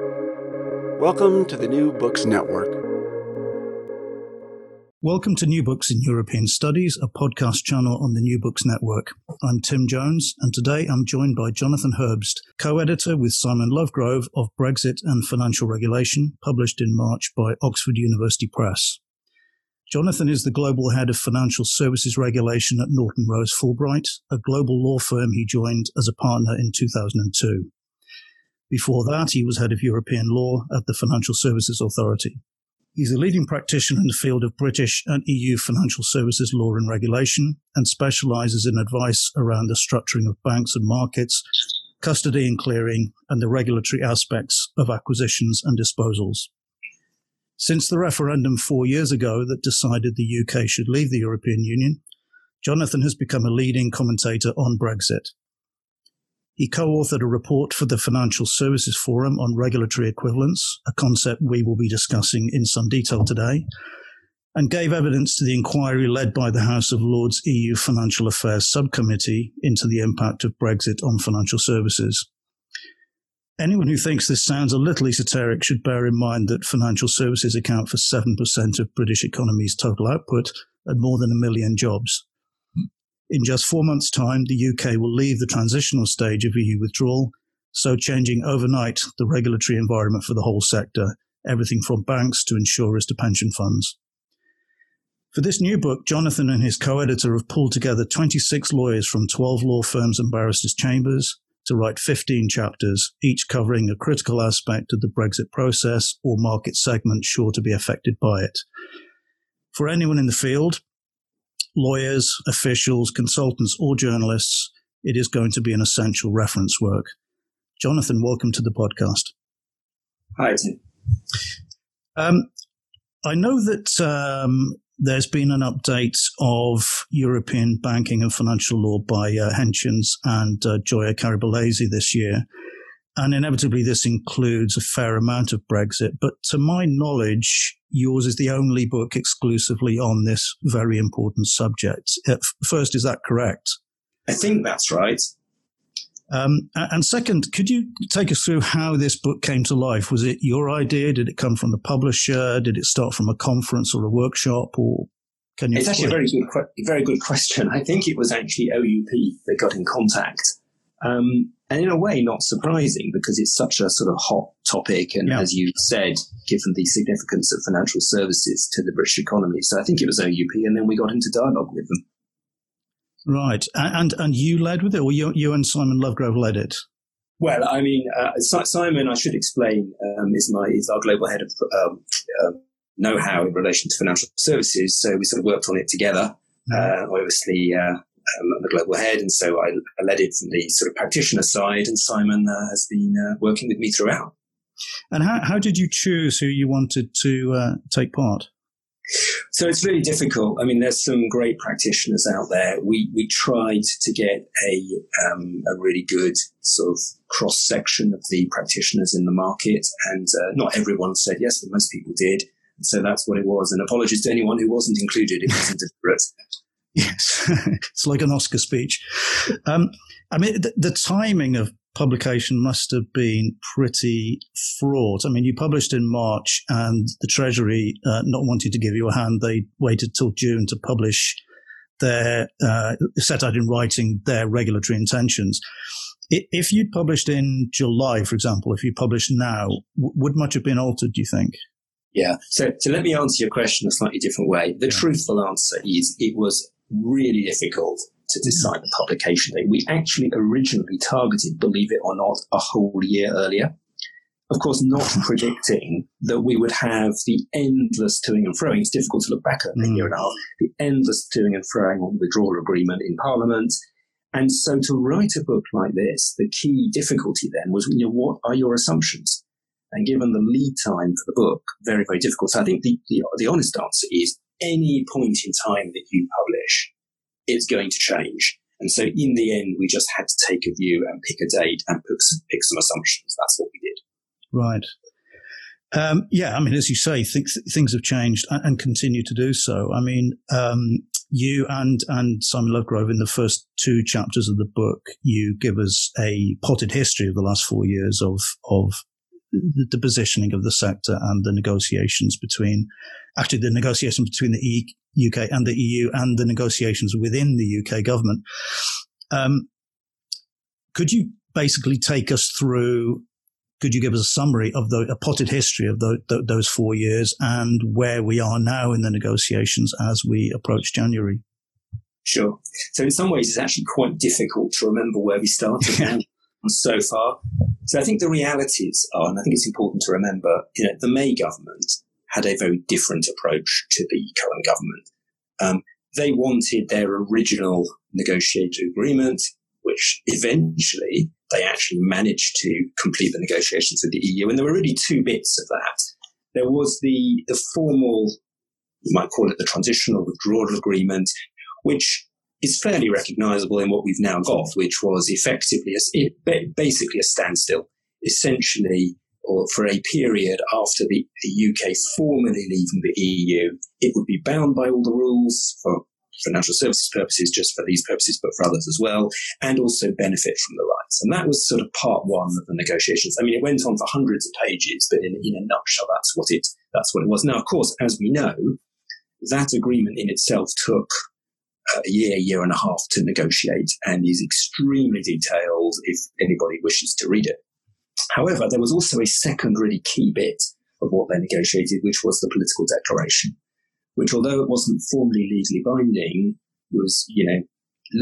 Welcome to the New Books Network. Welcome to New Books in European Studies, a podcast channel on the New Books Network. I'm Tim Jones, and today I'm joined by Jonathan Herbst, co editor with Simon Lovegrove of Brexit and Financial Regulation, published in March by Oxford University Press. Jonathan is the global head of financial services regulation at Norton Rose Fulbright, a global law firm he joined as a partner in 2002. Before that, he was head of European law at the Financial Services Authority. He's a leading practitioner in the field of British and EU financial services law and regulation and specializes in advice around the structuring of banks and markets, custody and clearing, and the regulatory aspects of acquisitions and disposals. Since the referendum four years ago that decided the UK should leave the European Union, Jonathan has become a leading commentator on Brexit. He co authored a report for the Financial Services Forum on regulatory equivalence, a concept we will be discussing in some detail today, and gave evidence to the inquiry led by the House of Lords EU Financial Affairs Subcommittee into the impact of Brexit on financial services. Anyone who thinks this sounds a little esoteric should bear in mind that financial services account for 7% of British economy's total output and more than a million jobs. In just four months' time, the UK will leave the transitional stage of EU withdrawal, so changing overnight the regulatory environment for the whole sector, everything from banks to insurers to pension funds. For this new book, Jonathan and his co editor have pulled together 26 lawyers from 12 law firms and barristers' chambers to write 15 chapters, each covering a critical aspect of the Brexit process or market segment sure to be affected by it. For anyone in the field, lawyers, officials, consultants, or journalists, it is going to be an essential reference work. Jonathan, welcome to the podcast. Hi, Tim. Um, I know that um, there's been an update of European banking and financial law by uh, Haentjens and uh, Gioia Carabellese this year. And inevitably, this includes a fair amount of Brexit. But to my knowledge, yours is the only book exclusively on this very important subject. Uh, first, is that correct? I think that's right. Um, and second, could you take us through how this book came to life? Was it your idea? Did it come from the publisher? Did it start from a conference or a workshop? Or can you? It's explain? actually a very good, very good question. I think it was actually OUP that got in contact. Um, and in a way, not surprising because it's such a sort of hot topic. And yeah. as you said, given the significance of financial services to the British economy. So I think it was OUP. And then we got into dialogue with them. Right. And, and you led with it, or you, you and Simon Lovegrove led it? Well, I mean, uh, Simon, I should explain, um, is my is our global head of um, uh, know-how in relation to financial services. So we sort of worked on it together. Uh, obviously, uh, um, the global head, and so I, I, led it from the sort of practitioner side, and Simon uh, has been uh, working with me throughout. And how, how did you choose who you wanted to uh, take part? So it's really difficult. I mean, there's some great practitioners out there. We we tried to get a um, a really good sort of cross section of the practitioners in the market, and uh, not everyone said yes, but most people did. And so that's what it was. And apologies to anyone who wasn't included. It wasn't deliberate. Yes, it's like an Oscar speech. Um, I mean, the, the, timing of publication must have been pretty fraught. I mean, you published in March, and the Treasury, uh, not wanting to give you a hand, they waited till June to publish their uh, set out in writing their regulatory intentions. If you'd published in July, for example, if you published now, would much have been altered? Do you think? Yeah. So, so let me answer your question a slightly different way. The yeah. truthful answer is it was really difficult to decide the publication date. We actually originally targeted, believe it or not, a whole year earlier. Of course, not predicting that we would have the endless toing and froing. It's difficult to look back at a hmm. year and a half. The endless toing and froing on the withdrawal agreement in Parliament. And so to write a book like this, the key difficulty then was, you know, what are your assumptions? And given the lead time for the book, very, very difficult. So I think the, the, the honest answer is any point in time that you publish, it's going to change. And so in the end, we just had to take a view and pick a date and pick some, pick some assumptions. That's what we did. Right. Um, yeah, I mean, as you say, th- things have changed and, and, continue to do so. I mean, um, you and and Simon Lovegrove in the first two chapters of the book, you give us a potted history of the last four years of of the, the, positioning of the sector and the negotiations between, actually the negotiations between the UK and the EU and the negotiations within the UK government. Um, could you basically take us through? Could you give us a summary of the a potted history of the, the, those four years and where we are now in the negotiations as we approach January? Sure. So in some ways, it's actually quite difficult to remember where we started so far. So I think the realities are, and I think it's important to remember, you know, the May government had a very different approach to the current government. Um, they wanted their original negotiated agreement, which eventually they actually managed to complete the negotiations with the EU. And there were really two bits of that. There was the, the formal, you might call it the transitional withdrawal agreement, which is fairly recognizable in what we've now got, which was effectively a, basically a standstill, essentially, or for a period after the, the UK formally leaving the EU, it would be bound by all the rules for financial services purposes, just for these purposes, but for others as well, and also benefit from the rights. And that was sort of part one of the negotiations. I mean, it went on for hundreds of pages, but in, in a nutshell, that's what it that's what it was. Now, of course, as we know, that agreement in itself took Uh, a year, year and a half to negotiate and is extremely detailed if anybody wishes to read it. However, there was also a second really key bit of what they negotiated, which was the political declaration, which although it wasn't formally legally binding, was, you know,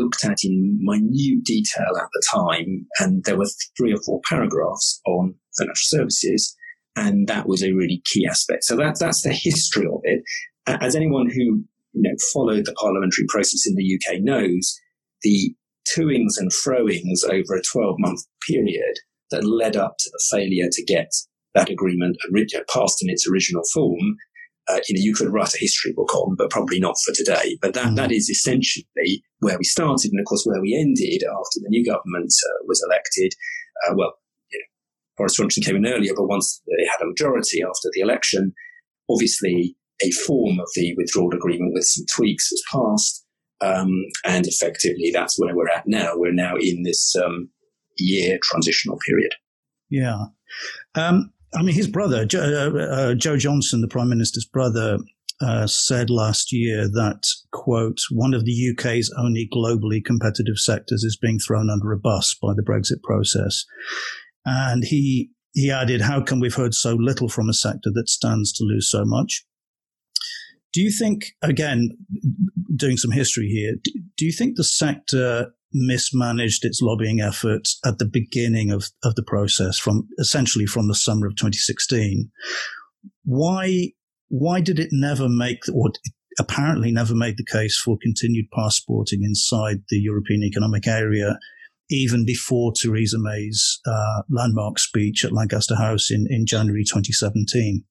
looked at in minute detail at the time. And there were three or four paragraphs on financial services. And that was a really key aspect. So that, that's the history of it. As anyone who you know, followed the parliamentary process in the UK knows the toings and froings over a 12 month period that led up to the failure to get that agreement passed in its original form. Uh, you know, you could write a history book on, but probably not for today. But that, mm. that is essentially where we started, and of course where we ended after the new government uh, was elected. Uh, well, you know, Boris Johnson came in earlier, but once they had a majority after the election, obviously a form of the withdrawal agreement with some tweaks was passed. Um, and effectively, that's where we're at now. We're now in this um, year transitional period. Yeah. Um, I mean, his brother, Joe, uh, uh, Joe, Johnson, the Prime Minister's brother, uh, said last year that, quote, one of the UK's only globally competitive sectors is being thrown under a bus by the Brexit process. And he, he added, how come we've heard so little from a sector that stands to lose so much? Do you think, again, doing some history here, do you think the sector mismanaged its lobbying efforts at the beginning of, of the process from essentially from the summer of 2016? Why, why did it never make, or apparently never made the case for continued passporting inside the European Economic Area even before Theresa May's uh, landmark speech at Lancaster House in, in January 2017?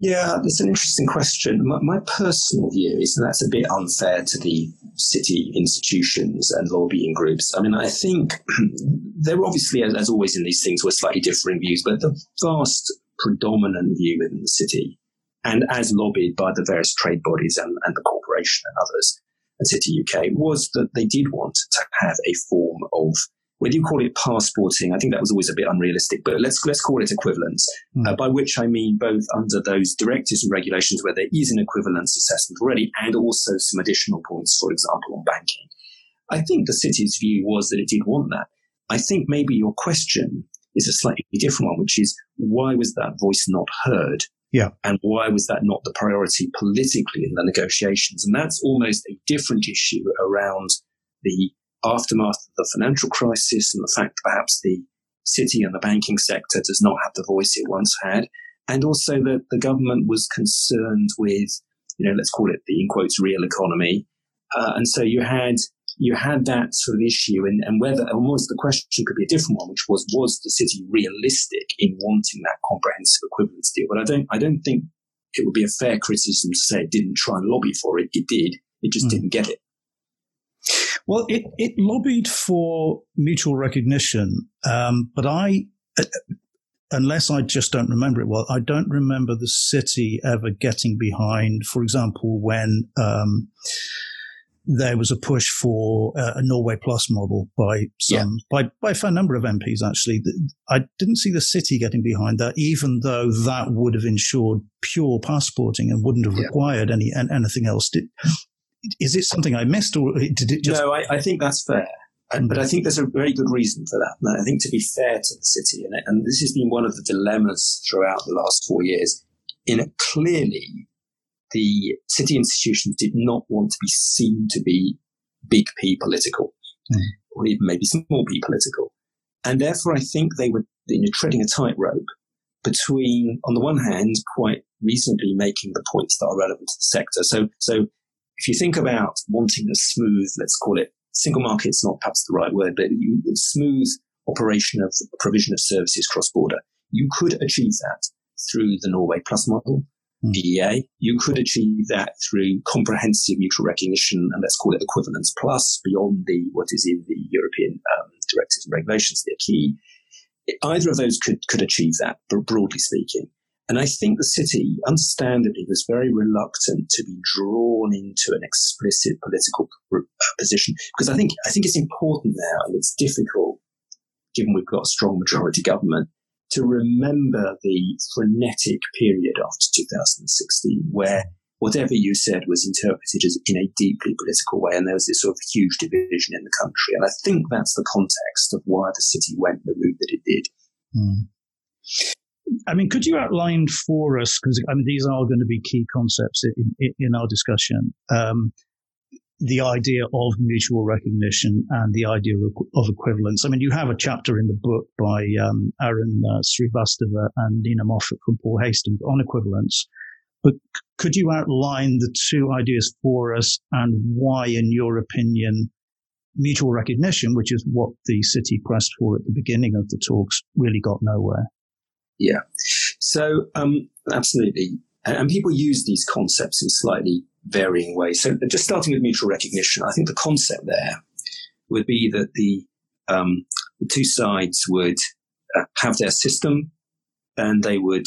Yeah, that's an interesting question. My, my, personal view is that that's a bit unfair to the city institutions and lobbying groups. I mean, I think there obviously, as, always in these things, were slightly differing views, but the vast predominant view in the city, and as lobbied by the various trade bodies and, and the corporation and others, and City UK, was that they did want to have a form of whether you call it passporting, I think that was always a bit unrealistic, but let's let's call it equivalence. Mm. Uh, by which I mean both under those directives and regulations where there is an equivalence assessment already, and also some additional points, for example, on banking. I think the city's view was that it did want that. I think maybe your question is a slightly different one, which is why was that voice not heard? Yeah. And why was that not the priority politically in the negotiations? And that's almost a different issue around the aftermath of the financial crisis and the fact that perhaps the city and the banking sector does not have the voice it once had. And also that the government was concerned with, you know, let's call it the in quotes real economy. Uh, and so you had you had that sort of issue and, and whether almost the question could be a different one, which was was the city realistic in wanting that comprehensive equivalence deal? But I don't I don't think it would be a fair criticism to say it didn't try and lobby for it. It did. It just mm. didn't get it. Well, it, it lobbied for mutual recognition, um, but I, uh, unless I just don't remember it well, I don't remember the city ever getting behind, for example, when um, there was a push for uh, a Norway Plus model by some yeah. by by a fair number of MPs. Actually, I didn't see the city getting behind that, even though that would have ensured pure passporting and wouldn't have yeah. required any anything else. Did, is it something I missed, or did it just? No, I, I think that's fair. And, but I think there's a very good reason for that. And I think to be fair to the city, and, and this has been one of the dilemmas throughout the last four years, in a clearly the city institutions did not want to be seen to be big P political, mm. or even maybe small p political. And therefore, I think they were you know, treading a tightrope between, on the one hand, quite reasonably making the points that are relevant to the sector. So, so if you think about wanting a smooth, let's call it single market, it's not perhaps the right word, but you, smooth operation of provision of services cross border, you could achieve that through the Norway Plus model. EEA. You could achieve that through comprehensive mutual recognition, and let's call it equivalence plus beyond the what is in the European um, directives and regulations. They're key. Either of those could could achieve that, but broadly speaking. And I think the city, understandably, was very reluctant to be drawn into an explicit political uh, position because I think I think it's important now, and it's difficult given we've got a strong majority government to remember the frenetic period after 2016 where whatever you said was interpreted as in a deeply political way. And there was this sort of huge division in the country. And I think that's the context of why the city went the route that it did. Mm. I mean, could you outline for us, because I mean, these are going to be key concepts in, in, our discussion, um, the idea of mutual recognition and the idea of, of, equivalence. I mean, you have a chapter in the book by um, Arun uh, Srivastava and Nina Moffat from Paul Hastings on equivalence. But c- could you outline the two ideas for us and why, in your opinion, mutual recognition, which is what the city pressed for at the beginning of the talks, really got nowhere? Yeah. So, um, absolutely. And people use these concepts in slightly varying ways. So just starting with mutual recognition, I think the concept there would be that the, um, the two sides would uh, have their system and they would,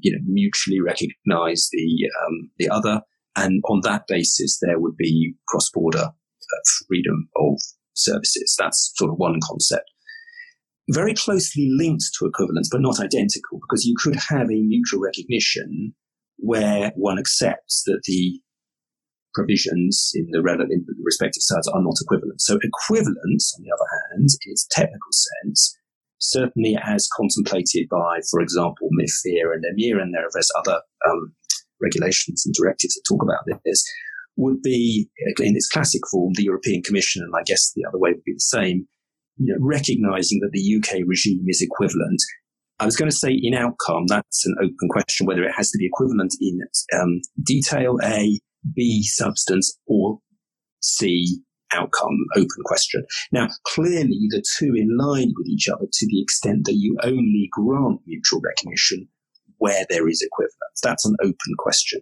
you know, mutually recognize the, um, the other. And on that basis, there would be cross-border uh, freedom of services. That's sort of one concept. Very closely linked to equivalence, but not identical, because you could have a mutual recognition where one accepts that the provisions in the, in the respective sides are not equivalent. So equivalence, on the other hand, in its technical sense, certainly as contemplated by, for example, MIFIR and EMIR, and there are various other um, regulations and directives that talk about this, would be, in its classic form, the European Commission, and I guess the other way would be the same, you know, recognizing that the UK regime is equivalent. I was going to say in outcome, that's an open question whether it has to be equivalent in um, detail, A, B substance or C outcome open question. Now, clearly the two in line with each other to the extent that you only grant mutual recognition where there is equivalence. That's an open question.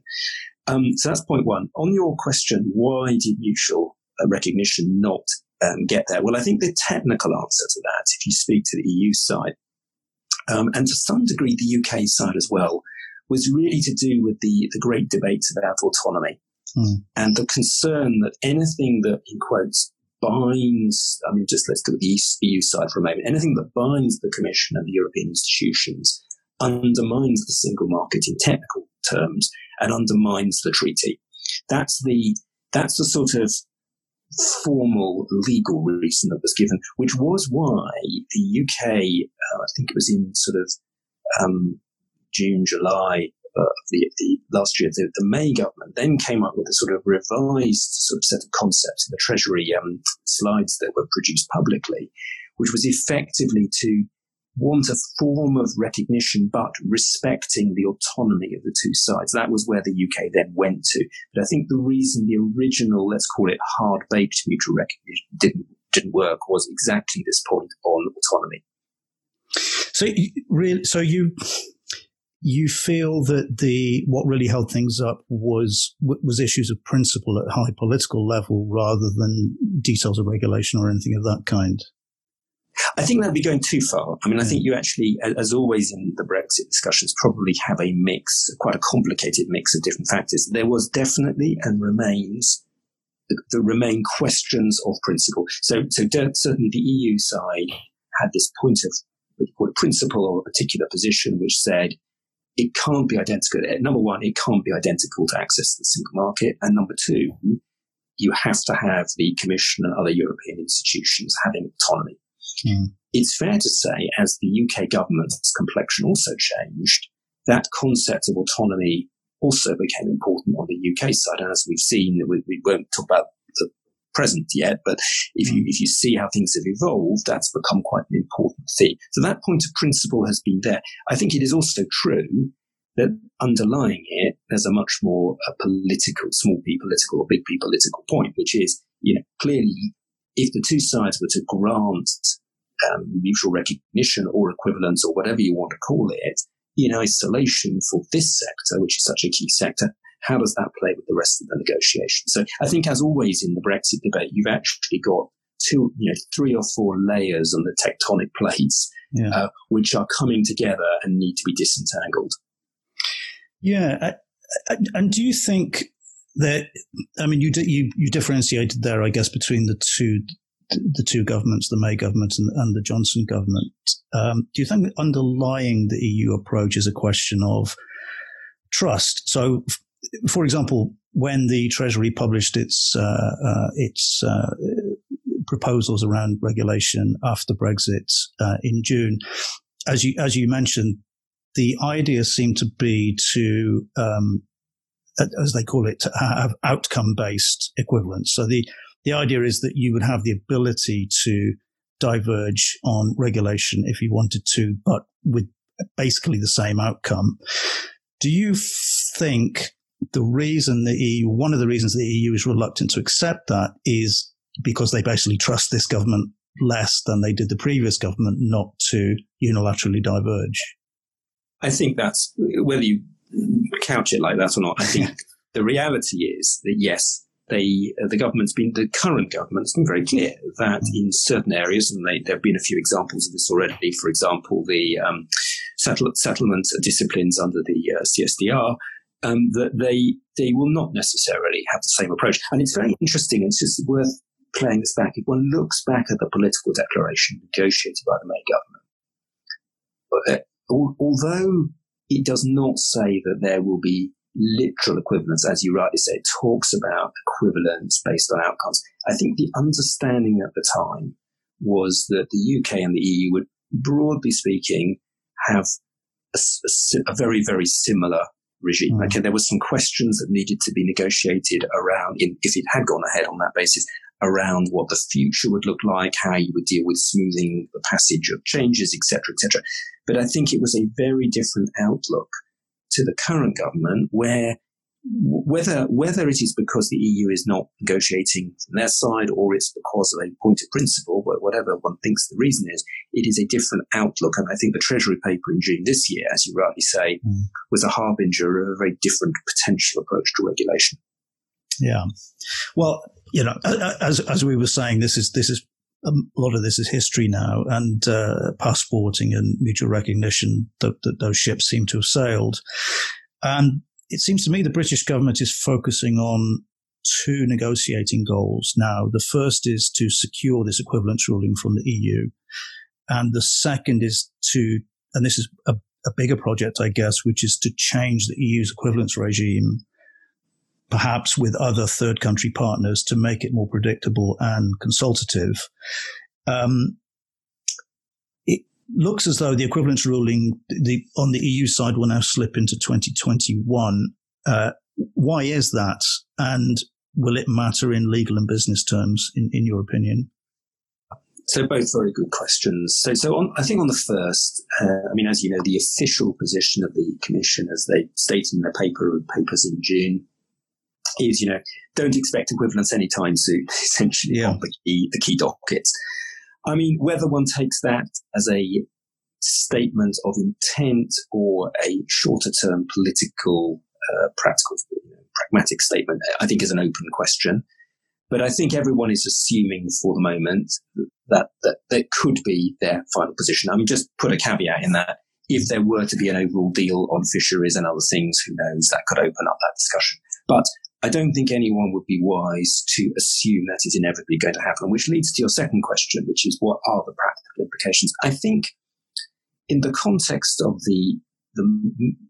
Um, so that's point one. On your question, why did mutual uh, recognition not um, get there? Well, I think the technical answer to that, if you speak to the EU side, um, and to some degree the UK side as well, was really to do with the, the great debates about autonomy. Mm. And the concern that anything that, in quotes, binds, I mean, just let's look at the EU side for a moment, anything that binds the Commission and the European institutions undermines the single market in technical terms and undermines the treaty. That's the, that's the sort of formal legal reason that was given, which was why the UK, uh, I think it was in sort of um, June, July uh, the, the, last year, the, the, May government then came up with a sort of revised sort of set of concepts in the Treasury um, slides that were produced publicly, which was effectively to want a form of recognition, but respecting the autonomy of the two sides. That was where the UK then went to. But I think the reason the original, let's call it hard baked mutual recognition didn't, didn't work was exactly this point on autonomy. So, really, so you you feel that the what really held things up was was issues of principle at high political level rather than details of regulation or anything of that kind. I think that'd be going too far. I mean, I think hmm. you actually, as always in the Brexit discussions, probably have a mix, quite a complicated mix of different factors. There was definitely and remains the remain questions of principle. So, so certainly the EU side had this point of what you call a principle or a particular position, which said it can't be identical. Eh, number one, it can't be identical to access to the single market, and number two, you have to have the Commission and other European institutions having autonomy. Mm. It's fair to say, as the UK government's complexion also changed, that concept of autonomy also became important on the UK side. And as we've seen, we, we won't talk about the present yet, but if you, if you see how things have evolved, that's become quite an important theme. So that point of principle has been there. I think it is also true that underlying it, there's a much more a political, small p political or big p political point, which is, you know, clearly if the two sides were to grant um, mutual recognition or equivalence or whatever you want to call it, in isolation for this sector, which is such a key sector, how does that play with the rest of the negotiation? So I think, as always in the Brexit debate, you've actually got two, you know, three or four layers on the tectonic plates, yeah. uh, which are coming together and need to be disentangled. Yeah, and do you think that? I mean, you you you differentiated there, I guess, between the two the two governments, the May government and, and the Johnson government. Um, do you think underlying the EU approach is a question of trust? So, f- for example, when the Treasury published its uh, uh, its uh, proposals around regulation after Brexit uh, in June, as you as you mentioned, the idea seemed to be to um, Uh, as they call it, have outcome based equivalence. So the the idea is that you would have the ability to diverge on regulation if you wanted to, but with basically the same outcome. Do you think the reason the EU, one of the reasons the EU is reluctant to accept that is because they basically trust this government less than they did the previous government not to unilaterally diverge? I think that's whether you couch it like that or not. I think the reality is that yes, they, uh, the government's been, the current government's been very clear that in certain areas, and they, there have been a few examples of this already, for example, the um, settle, settlement disciplines under the uh, CSDR, um, that they, they will not necessarily have the same approach. And it's very interesting, it's just worth playing this back. If one looks back at the political declaration negotiated by the May government, uh, although it does not say that there will be literal equivalence, as you rightly say, It talks about equivalence based on outcomes. I think the understanding at the time was that the UK and the EU would, broadly speaking, have a, a, a very, very similar regime. Mm. Okay, there were some questions that needed to be negotiated around, in, if it had gone ahead on that basis, around what the future would look like, how you would deal with smoothing the passage of changes, etc., etc. But I think it was a very different outlook to the current government where whether whether it is because the EU is not negotiating from their side or it's because of a point of principle, but whatever one thinks the reason is, it is a different outlook. And I think the Treasury paper in June this year, as you rightly say, mm. was a harbinger of a very different potential approach to regulation. Yeah. Well, you know, as as we were saying, this is this is a lot of this is history now, and uh, passporting and mutual recognition that, that those ships seem to have sailed. And it seems to me the British government is focusing on two negotiating goals now. The first is to secure this equivalence ruling from the EU. And the second is to, and this is a, a bigger project, I guess, which is to change the EU's equivalence regime perhaps with other third country partners to make it more predictable and consultative. Um, looks as though the equivalence ruling the, on the EU side will now slip into 2021. Uh, why is that? And will it matter in legal and business terms, in, in your opinion? So both very good questions. So, so on, I think on the first, uh, I mean, as you know, the official position of the Commission, as they stated in their paper papers in June, is, you know, don't expect equivalence anytime soon, essentially, yeah. on the key, the key dockets. I mean, whether one takes that as a statement of intent or a shorter term political, uh, practical, pragmatic statement, I think is an open question. But I think everyone is assuming for the moment that, that that could be their final position. I mean, just put a caveat in that. If there were to be an overall deal on fisheries and other things, who knows, that could open up that discussion. But I don't think anyone would be wise to assume that is inevitably going to happen, which leads to your second question, which is what are the practical implications? I think in the context of the, the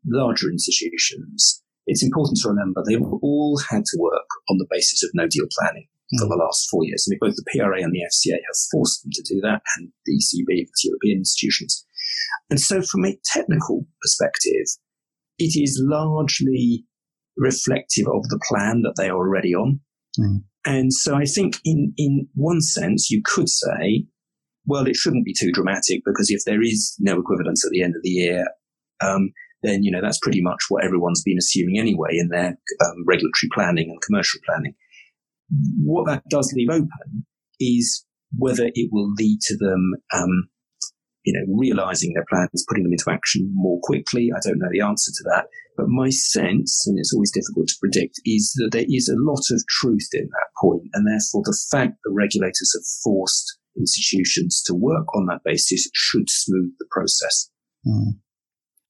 larger institutions, it's important to remember they've all had to work on the basis of no deal planning for the mm. last four years. I mean, both the PRA and the FCA have forced them to do that, and the ECB, the European institutions. And so, from a technical perspective, it is largely reflective of the plan that they are already on. Mm. And so, I think, in in one sense, you could say, well, it shouldn't be too dramatic because if there is no equivalence at the end of the year, um, then you know that's pretty much what everyone's been assuming anyway in their um, regulatory planning and commercial planning. What that does leave open is whether it will lead to them, um, you know, realizing their plans, putting them into action more quickly. I don't know the answer to that, but my sense, and it's always difficult to predict, is that there is a lot of truth in that point, and therefore the fact that regulators have forced institutions to work on that basis should smooth the process. Mm.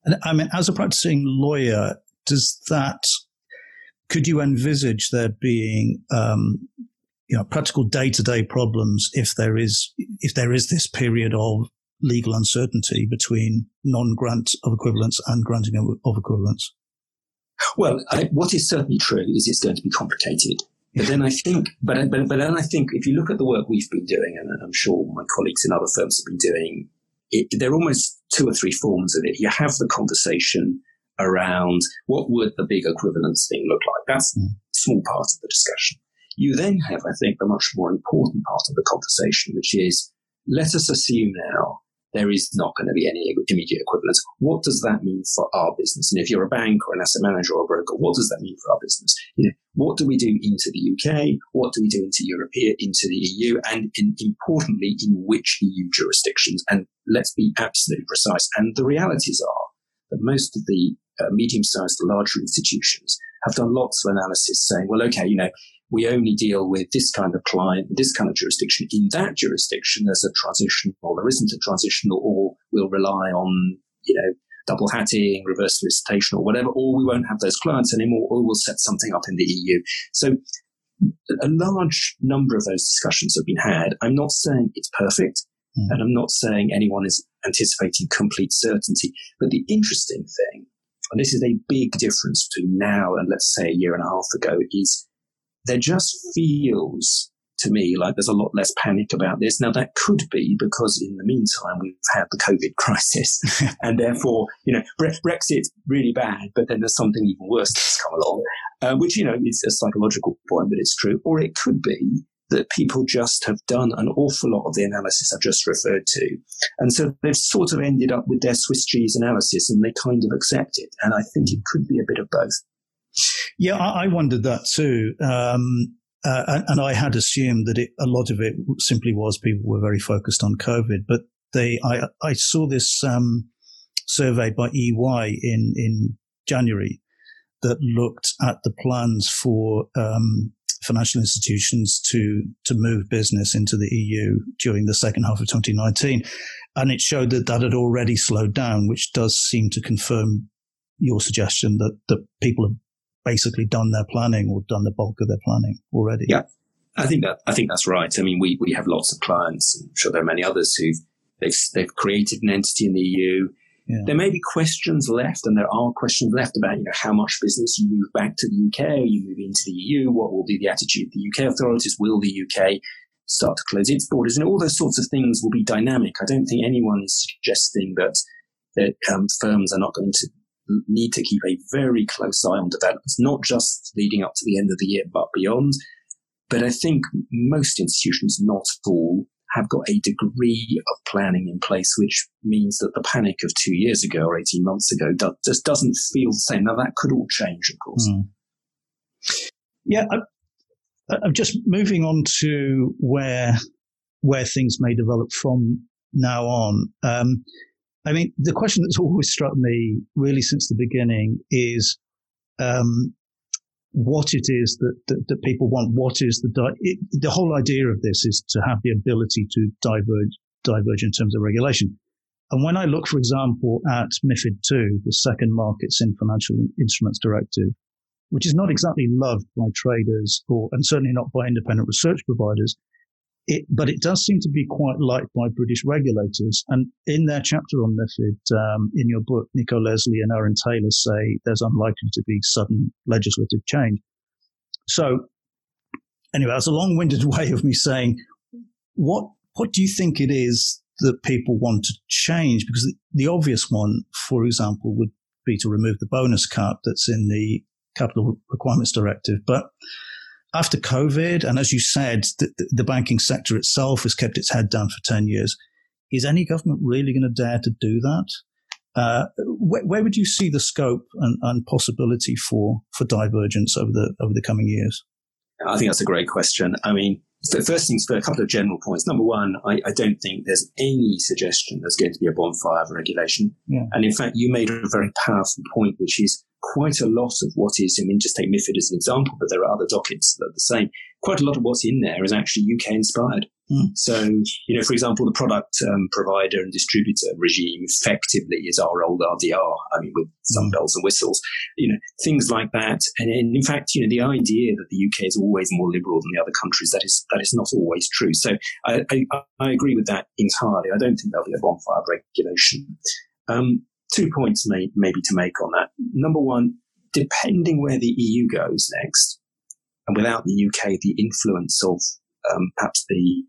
And I mean, as a practicing lawyer, does that could you envisage there being um, you know practical day to day problems if there is if there is this period of legal uncertainty between non grant of equivalence and granting of, of equivalence? Well, I, what is certainly true is it's going to be complicated. But then I think, but, but, but then I think if you look at the work we've been doing, and I'm sure my colleagues in other firms have been doing, it, there are almost two or three forms of it. You have the conversation around what would the big equivalence thing look like. That's mm. a small part of the discussion. You then have, I think, the much more important part of the conversation, which is let us assume now there is not going to be any immediate equivalence. What does that mean for our business? And if you're a bank or an asset manager or a broker, what does that mean for our business? You know, what do we do into the UK? What do we do into Europe, into the EU? And in, importantly, in which EU jurisdictions? And let's be absolutely precise. And the realities are that most of the uh, medium-sized, larger institutions have done lots of analysis saying, well, okay, you know, we only deal with this kind of client, this kind of jurisdiction. In that jurisdiction, there's a transition, or there isn't a transition, or we'll rely on, you know, double hatting, reverse solicitation, or whatever, or we won't have those clients anymore, or we'll set something up in the EU. So a large number of those discussions have been had. I'm not saying it's perfect, mm. and I'm not saying anyone is anticipating complete certainty. But the interesting thing, and this is a big difference between now and let's say a year and a half ago, is there just feels to me like there's a lot less panic about this. Now that could be because in the meantime we've had the COVID crisis, and therefore you know Bre- Brexit's really bad, but then there's something even worse that's come along, uh, which you know is a psychological point, but it's true. Or it could be that people just have done an awful lot of the analysis I've just referred to, and so they've sort of ended up with their Swiss cheese analysis, and they kind of accept it. And I think it could be a bit of both. Yeah, I, I wondered that too. Um, uh, and, and, I had assumed that it, a lot of it simply was people were very focused on COVID. But they, I, I saw this um, survey by EY in in January that looked at the plans for um, financial institutions to to move business into the EU during the second half of 2019, and it showed that that had already slowed down, which does seem to confirm your suggestion that that people have basically done their planning or done the bulk of their planning already. Yeah, I think that I think that's right. I mean, we we have lots of clients. I'm sure there are many others who they've they've created an entity in the EU. Yeah. There may be questions left, and there are questions left about you know how much business you move back to the UK or you move into the EU. What will be the attitude of the UK authorities? Will the UK start to close its borders? And all those sorts of things will be dynamic. I don't think anyone is suggesting that that um, firms are not going to need to keep a very close eye on developments, not just leading up to the end of the year, but beyond. But I think most institutions, not all, have got a degree of planning in place, which means that the panic of two years ago or 18 months ago do, just doesn't feel the same. Now, that could all change, of course. Mm. Yeah, I, I'm just moving on to where where things may develop from now on. Um, I mean, the question that's always struck me, really, since the beginning, is um, what it is that, that, that, people want. What is the di- it, the whole idea of this is to have the ability to diverge diverge in terms of regulation. And when I look, for example, at MIFID II, the Second Markets in Financial Instruments Directive, which is not exactly loved by traders or, and certainly not by independent research providers. It, but it does seem to be quite liked by British regulators. And in their chapter on MIFID, um, in your book, Nico Leslie and Aaron Taylor say there's unlikely to be sudden legislative change. So, anyway, that's a long-winded way of me saying what what do you think it is that people want to change? Because the, the obvious one, for example, would be to remove the bonus cap that's in the Capital Requirements Directive. But after COVID, and as you said, the, the, banking sector itself has kept its head down for 10 years. Is any government really going to dare to do that? Uh, where, where, would you see the scope and, and, possibility for, for divergence over the, over the coming years? I think that's a great question. I mean, first things first, a couple of general points. Number one, I, I, don't think there's any suggestion there's going to be a bonfire of regulation. Yeah. And in fact, you made a very powerful point, which is quite a lot of what is, I mean, just take MIFID as an example, but there are other dockets that are the same. Quite a lot of what's in there is actually UK inspired. Mm. So, you know, for example, the product um, provider and distributor regime effectively is our old RDR. I mean, with some mm. bells and whistles, you know, things like that. And, and, in fact, you know, the idea that the UK is always more liberal than the other countries, that is, that is not always true. So I, I, I agree with that entirely. I don't think there'll be a bonfire regulation. Um, two points may, maybe to make on that. Number one, depending where the EU goes next, and without the UK, the influence of um, perhaps the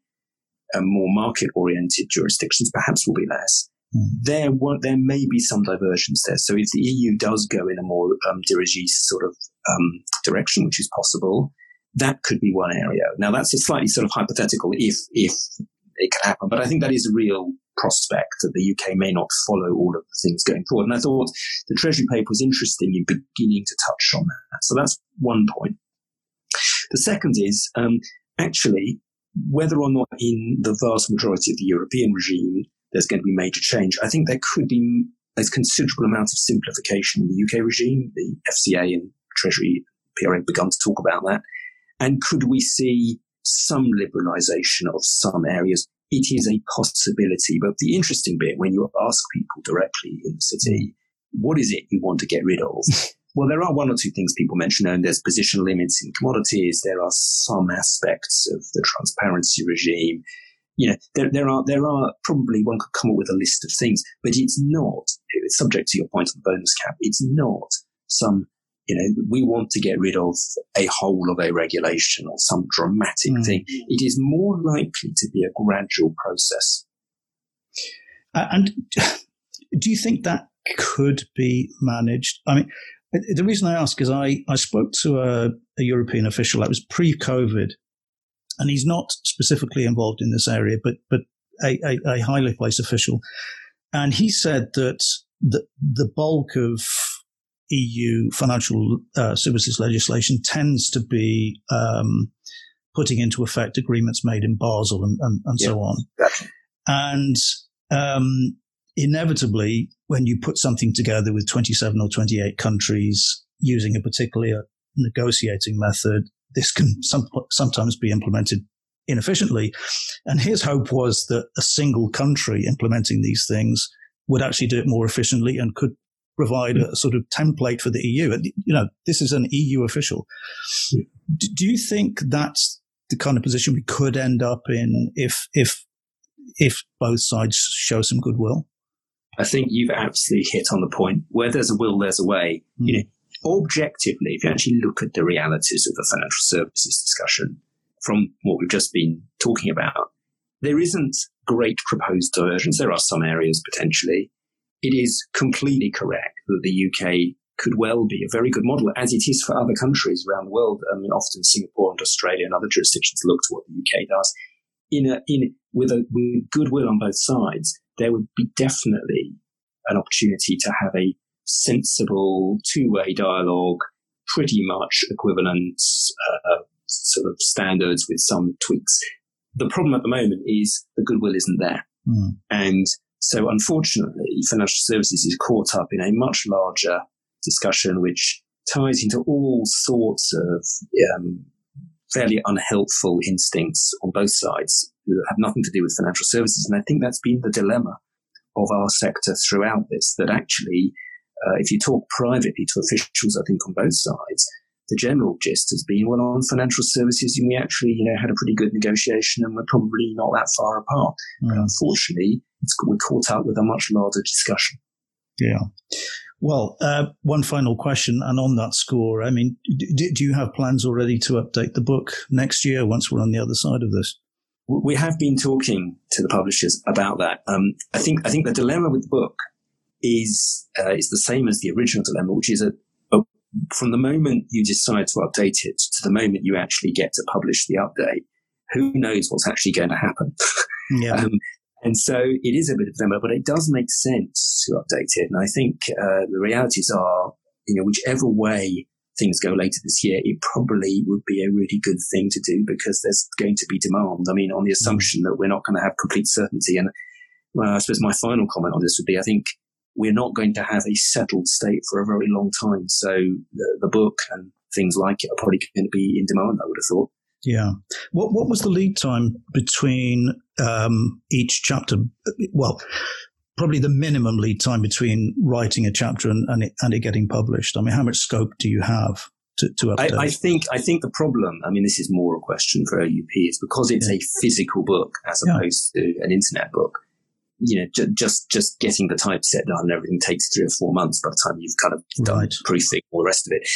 um, more market-oriented jurisdictions perhaps will be less. Mm. There, there may be some diversions there. So if the EU does go in a more um, dirigiste sort of um, direction, which is possible, that could be one area. Now that's a slightly sort of hypothetical if if it can happen, but I think that is a real prospect that the UK may not follow all of the things going forward. And I thought the Treasury paper was interesting in beginning to touch on that. So that's one point. The second is um, actually whether or not in the vast majority of the European regime there's going to be major change. I think there could be a considerable amount of simplification in the UK regime. The FCA and Treasury PRA have begun to talk about that. And could we see some liberalisation of some areas? It is a possibility. But the interesting bit, when you ask people directly in the city, hmm. what is it you want to get rid of? well, there are one or two things people mention, and there's position limits in commodities. There are some aspects of the transparency regime. You know, there, there are there are probably one could come up with a list of things, but it's not it's subject to your point on the bonus cap. It's not some you know, we want to get rid of a whole of a regulation or some dramatic mm. thing. It is more likely to be a gradual process. Uh, and do you think that could be managed? I mean, the reason I ask is I, I spoke to a, a European official that was pre COVID, and he's not specifically involved in this area, but, but a, a, a highly placed official. And he said that the, the bulk of EU financial uh, services legislation tends to be um, putting into effect agreements made in Basel and, and, and yeah, so on. And um, inevitably, when you put something together with 27 or 28 countries using a particular negotiating method, this can some, sometimes be implemented inefficiently. And his hope was that a single country implementing these things would actually do it more efficiently and could provide a sort of template for the EU. And, You know, this is an EU official. Do you think that's the kind of position we could end up in if if if both sides show some goodwill? I think you've absolutely hit on the point. Where there's a will, there's a way. Mm. You know, objectively, if you actually look at the realities of the financial services discussion from what we've just been talking about, there isn't great proposed divergence. There are some areas potentially, it is completely correct that the UK could well be a very good model, as it is for other countries around the world. I mean, often Singapore and Australia and other jurisdictions look to what the UK does. In a, in with a with goodwill on both sides, there would be definitely an opportunity to have a sensible two-way dialogue, pretty much equivalent uh, sort of standards with some tweaks. The problem at the moment is the goodwill isn't there, mm. and so unfortunately, financial services is caught up in a much larger discussion, which ties into all sorts of um, fairly unhelpful instincts on both sides that have nothing to do with financial services. And I think that's been the dilemma of our sector throughout this, that actually, uh, if you talk privately to officials, I think on both sides, the general gist has been, well, on financial services, and we actually, you know, had a pretty good negotiation and we're probably not that far apart. Mm. But unfortunately, we're caught up with a much larger discussion. Yeah. Well, uh, one final question, and on that score, I mean, do, do you have plans already to update the book next year once we're on the other side of this? We have been talking to the publishers about that. Um, I think I think the dilemma with the book is uh, is the same as the original dilemma, which is a, from the moment you decide to update it to the moment you actually get to publish the update, who knows what's actually going to happen? Yeah. um, and so it is a bit of a dilemma, but it does make sense to update it. And I think uh, the realities are, you know, whichever way things go later this year, it probably would be a really good thing to do because there's going to be demand. I mean, on the assumption that we're not going to have complete certainty. And well, I suppose my final comment on this would be, I think we're not going to have a settled state for a very long time. So the, the book and things like it are probably going to be in demand, I would have thought. Yeah. What what was the lead time between um, each chapter? Well, probably the minimum lead time between writing a chapter and, and, it, and it getting published. I mean, how much scope do you have to, to update? I, I, think I think the problem. I mean, this is more a question for OUP. Is because it's yeah. a physical book as opposed yeah. to an internet book. You know, j- just just getting the typeset done and everything takes three or four months by the time you've kind of done right. proofing all the rest of it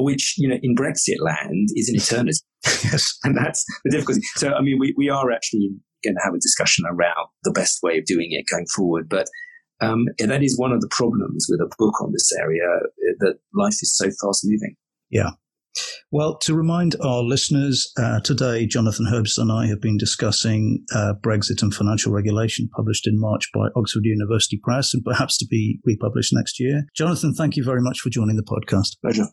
which, you know, in Brexit land is an eternity. yes. And that's the difficulty. So, I mean, we, we are actually going to have a discussion around the best way of doing it going forward. But um, that is one of the problems with a book on this area that life is so fast moving. Yeah. Well, to remind our listeners, uh, today Jonathan Herbst and I have been discussing uh, Brexit and financial regulation, published in March by Oxford University Press and perhaps to be republished next year. Jonathan, thank you very much for joining the podcast. Pleasure.